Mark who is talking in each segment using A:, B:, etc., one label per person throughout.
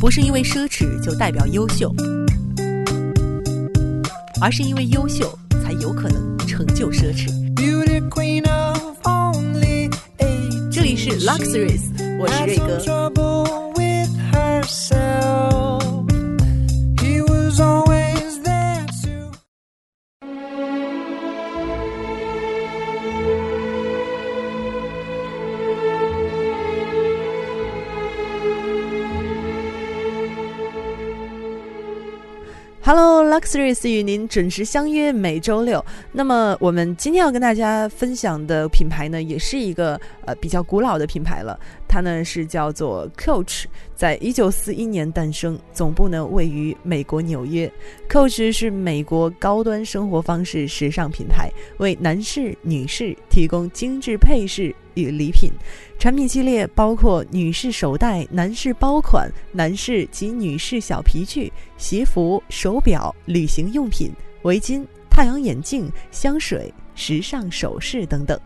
A: 不是因为奢侈就代表优秀，而是因为优秀才有可能成就奢侈。这里是 Luxuries，我是瑞哥。Luxuries 与您准时相约每周六。那么我们今天要跟大家分享的品牌呢，也是一个呃比较古老的品牌了。它呢是叫做 Coach，在一九四一年诞生，总部呢位于美国纽约。Coach 是美国高端生活方式时尚品牌，为男士、女士提供精致配饰与礼品。产品系列包括女士手袋、男士包款、男士及女士小皮具、鞋服、手表、旅行用品、围巾、太阳眼镜、香水、时尚首饰等等。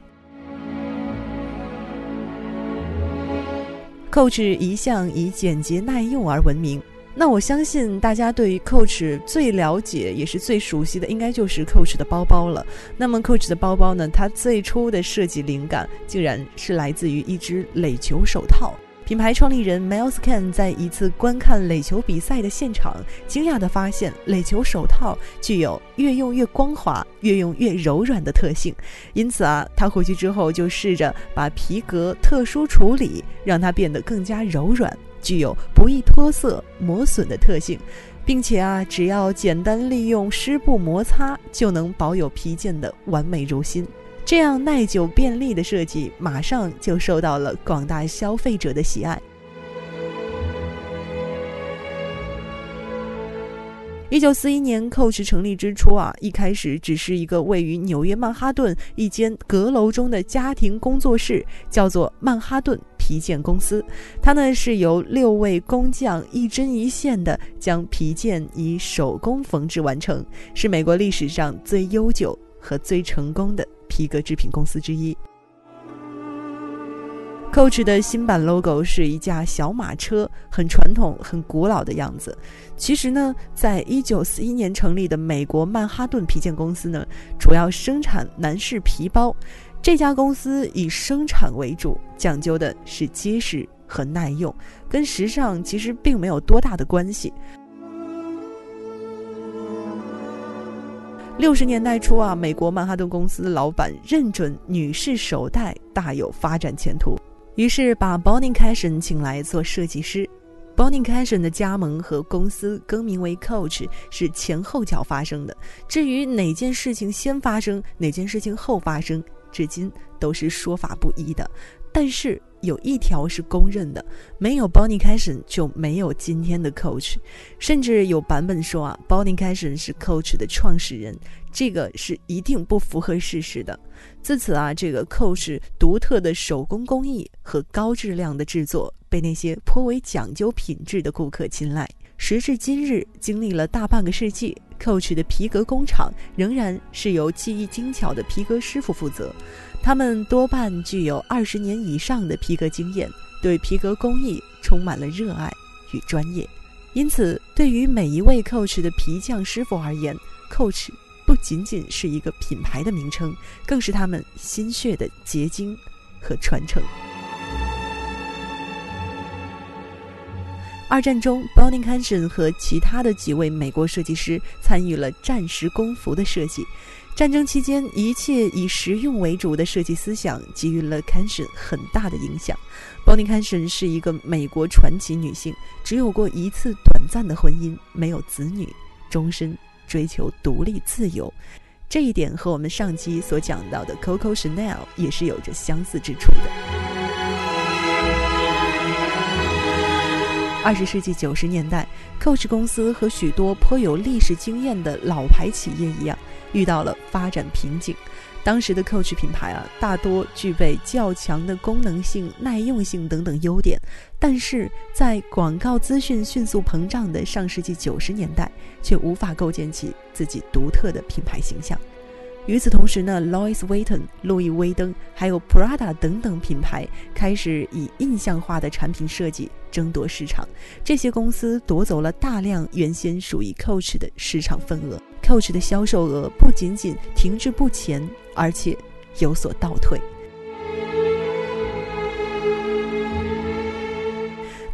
A: Coach 一向以简洁耐用而闻名。那我相信大家对于 Coach 最了解也是最熟悉的，应该就是 Coach 的包包了。那么 Coach 的包包呢，它最初的设计灵感竟然是来自于一只垒球手套。品牌创立人 Miles Kane 在一次观看垒球比赛的现场，惊讶地发现垒球手套具有越用越光滑、越用越柔软的特性。因此啊，他回去之后就试着把皮革特殊处理，让它变得更加柔软，具有不易脱色、磨损的特性，并且啊，只要简单利用湿布摩擦，就能保有皮件的完美如新。这样耐久便利的设计，马上就受到了广大消费者的喜爱。一九四一年，Coach 成立之初啊，一开始只是一个位于纽约曼哈顿一间阁楼中的家庭工作室，叫做曼哈顿皮件公司。它呢是由六位工匠一针一线的将皮件以手工缝制完成，是美国历史上最悠久和最成功的皮革制品公司之一。Coach 的新版 logo 是一架小马车，很传统、很古老的样子。其实呢，在一九四一年成立的美国曼哈顿皮件公司呢，主要生产男士皮包。这家公司以生产为主，讲究的是结实和耐用，跟时尚其实并没有多大的关系。六十年代初啊，美国曼哈顿公司老板认准女士手袋大有发展前途。于是把 Bonnie Cashin 请来做设计师。Bonnie Cashin 的加盟和公司更名为 Coach 是前后脚发生的。至于哪件事情先发生，哪件事情后发生，至今都是说法不一的。但是有一条是公认的：没有 Bonnie c a s h o n 就没有今天的 Coach。甚至有版本说啊，Bonnie c a s h o n 是 Coach 的创始人。这个是一定不符合事实的。自此啊，这个 Coach 独特的手工工艺和高质量的制作被那些颇为讲究品质的顾客青睐。时至今日，经历了大半个世纪，Coach 的皮革工厂仍然是由技艺精巧的皮革师傅负责。他们多半具有二十年以上的皮革经验，对皮革工艺充满了热爱与专业。因此，对于每一位 Coach 的皮匠师傅而言，Coach。不仅仅是一个品牌的名称，更是他们心血的结晶和传承。二战中，Bonnie Cashin 和其他的几位美国设计师参与了战时工服的设计。战争期间，一切以实用为主的设计思想给予了 Cashin 很大的影响。b o n n i n g Cashin 是一个美国传奇女性，只有过一次短暂的婚姻，没有子女，终身。追求独立自由，这一点和我们上期所讲到的 Coco Chanel 也是有着相似之处的。二十世纪九十年代，Coach 公司和许多颇有历史经验的老牌企业一样，遇到了发展瓶颈。当时的 Coach 品牌啊，大多具备较强的功能性、耐用性等等优点，但是在广告资讯迅速膨胀的上世纪九十年代，却无法构建起自己独特的品牌形象。与此同时呢，Louis Vuitton、路易威登还有 Prada 等等品牌开始以印象化的产品设计争夺市场。这些公司夺走了大量原先属于 Coach 的市场份额。Coach 的销售额不仅仅停滞不前，而且有所倒退。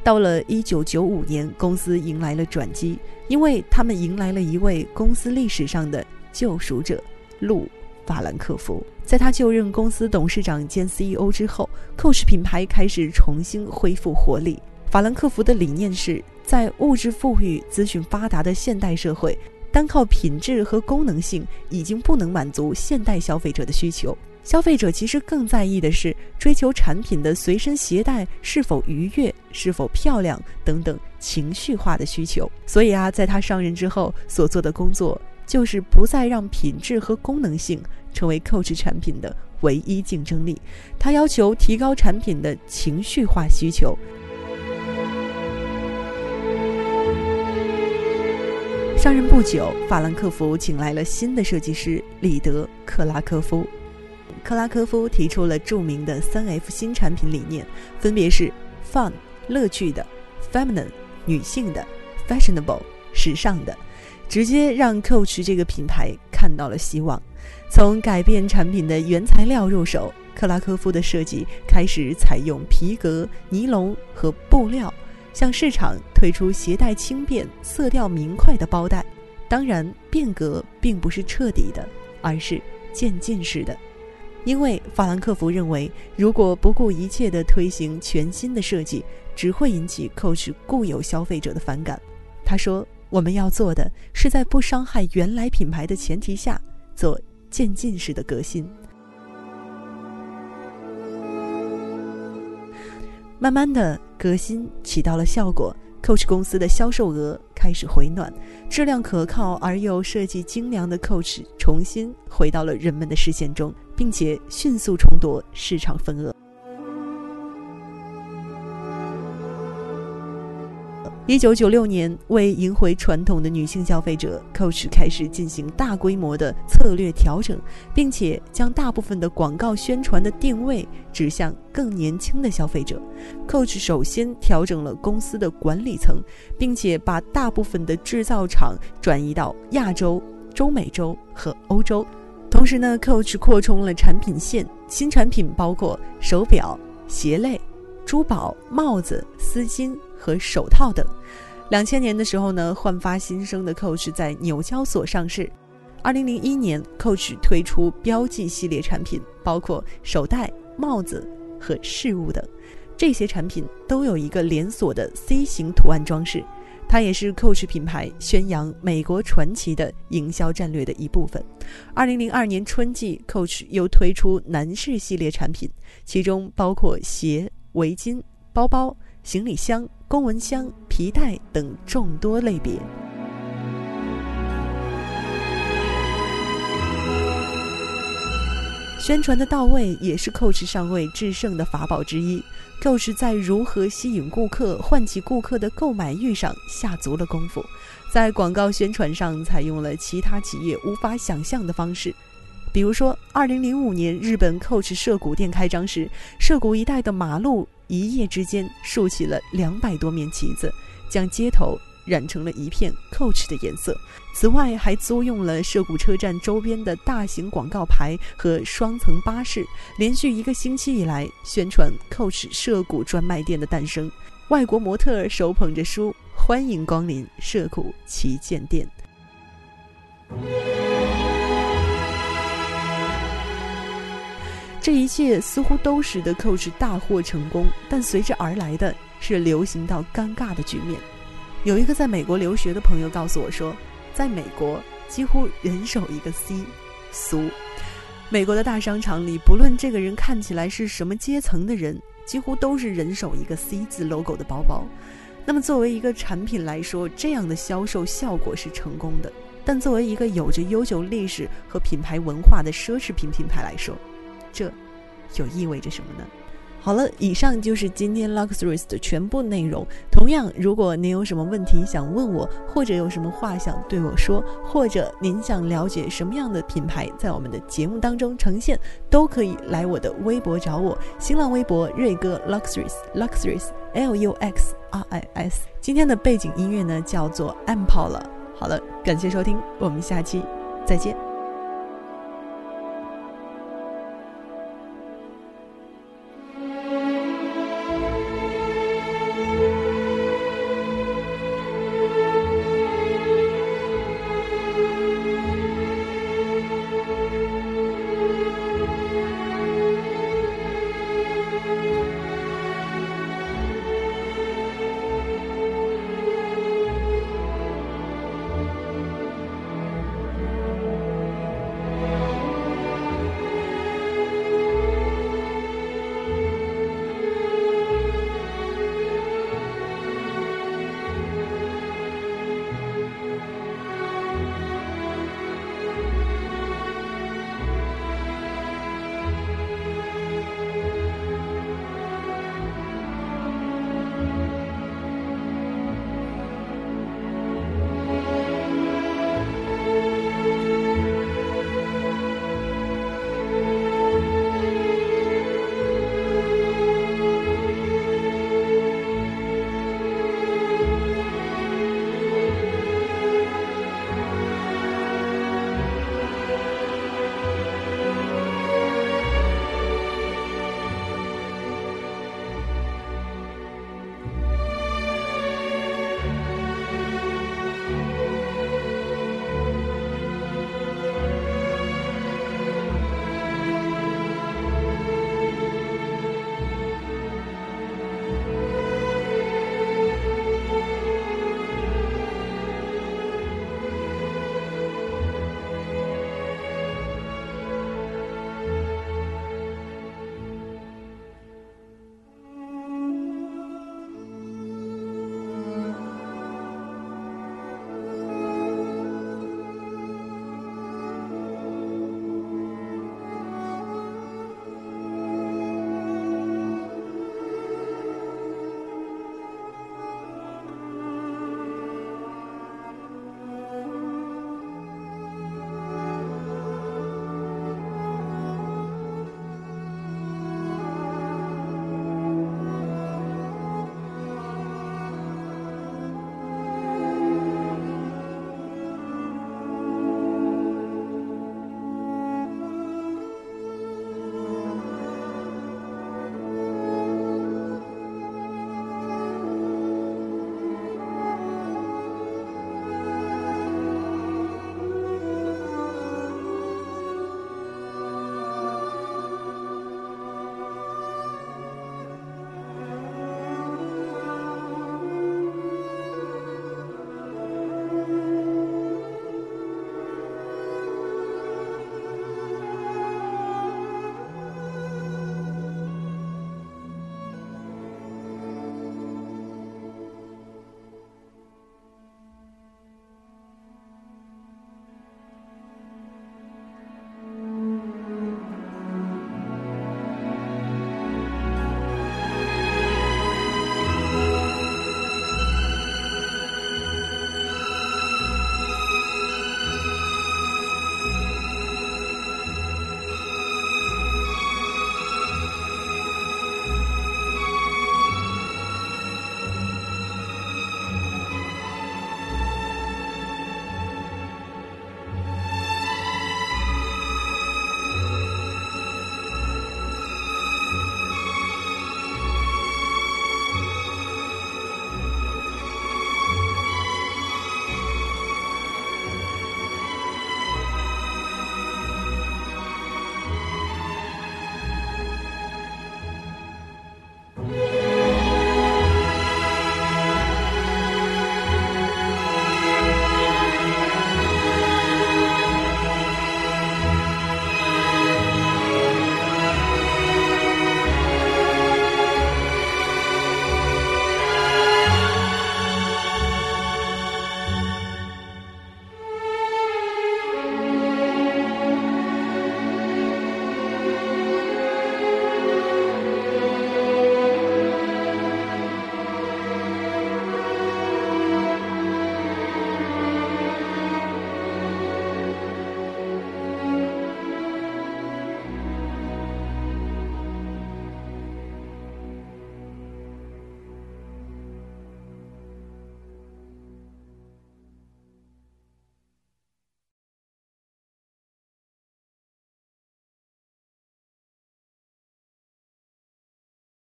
A: 到了一九九五年，公司迎来了转机，因为他们迎来了一位公司历史上的救赎者。路法兰克福，在他就任公司董事长兼 CEO 之后，Coach 品牌开始重新恢复活力。法兰克福的理念是在物质富裕、资讯发达的现代社会，单靠品质和功能性已经不能满足现代消费者的需求。消费者其实更在意的是追求产品的随身携带是否愉悦、是否漂亮等等情绪化的需求。所以啊，在他上任之后所做的工作。就是不再让品质和功能性成为 Coach 产品的唯一竞争力，他要求提高产品的情绪化需求。上任不久，法兰克福请来了新的设计师里德克拉科夫。克拉科夫提出了著名的三 F 新产品理念，分别是 Fun 乐趣的，Feminine 女性的，Fashionable 时尚的。直接让 Coach 这个品牌看到了希望。从改变产品的原材料入手，克拉科夫的设计开始采用皮革、尼龙和布料，向市场推出携带轻便、色调明快的包袋。当然，变革并不是彻底的，而是渐进式的。因为法兰克福认为，如果不顾一切地推行全新的设计，只会引起 Coach 固有消费者的反感。他说。我们要做的是在不伤害原来品牌的前提下，做渐进式的革新。慢慢的，革新起到了效果，Coach 公司的销售额开始回暖，质量可靠而又设计精良的 Coach 重新回到了人们的视线中，并且迅速重夺市场份额。一九九六年，为赢回传统的女性消费者，Coach 开始进行大规模的策略调整，并且将大部分的广告宣传的定位指向更年轻的消费者。Coach 首先调整了公司的管理层，并且把大部分的制造厂转移到亚洲、中美洲和欧洲。同时呢，Coach 扩充了产品线，新产品包括手表、鞋类、珠宝、帽子、丝巾。和手套等。两千年的时候呢，焕发新生的 Coach 在纽交所上市。二零零一年，Coach 推出标记系列产品，包括手袋、帽子和饰物等。这些产品都有一个连锁的 C 型图案装饰，它也是 Coach 品牌宣扬美国传奇的营销战略的一部分。二零零二年春季，Coach 又推出男士系列产品，其中包括鞋、围巾、包包、行李箱。公文箱、皮带等众多类别，宣传的到位也是 Coach 上位制胜的法宝之一。Coach 在如何吸引顾客、唤起顾客的购买欲上下足了功夫，在广告宣传上采用了其他企业无法想象的方式。比如说，二零零五年日本 Coach 涉谷店开张时，涉谷一带的马路一夜之间竖起了两百多面旗子，将街头染成了一片 Coach 的颜色。此外，还租用了涉谷车站周边的大型广告牌和双层巴士，连续一个星期以来宣传 Coach 涉谷专卖店的诞生。外国模特手捧着书，欢迎光临涉谷旗舰店。这一切似乎都使得 Coach 大获成功，但随之而来的是流行到尴尬的局面。有一个在美国留学的朋友告诉我说，在美国几乎人手一个 C，俗。美国的大商场里，不论这个人看起来是什么阶层的人，几乎都是人手一个 C 字 logo 的包包。那么作为一个产品来说，这样的销售效果是成功的，但作为一个有着悠久历史和品牌文化的奢侈品品牌来说，这又意味着什么呢？好了，以上就是今天 Luxuries 的全部内容。同样，如果您有什么问题想问我，或者有什么话想对我说，或者您想了解什么样的品牌在我们的节目当中呈现，都可以来我的微博找我。新浪微博瑞哥 Luxuries Luxuries L U X R I S。今天的背景音乐呢叫做 a m p o l a 好了，感谢收听，我们下期再见。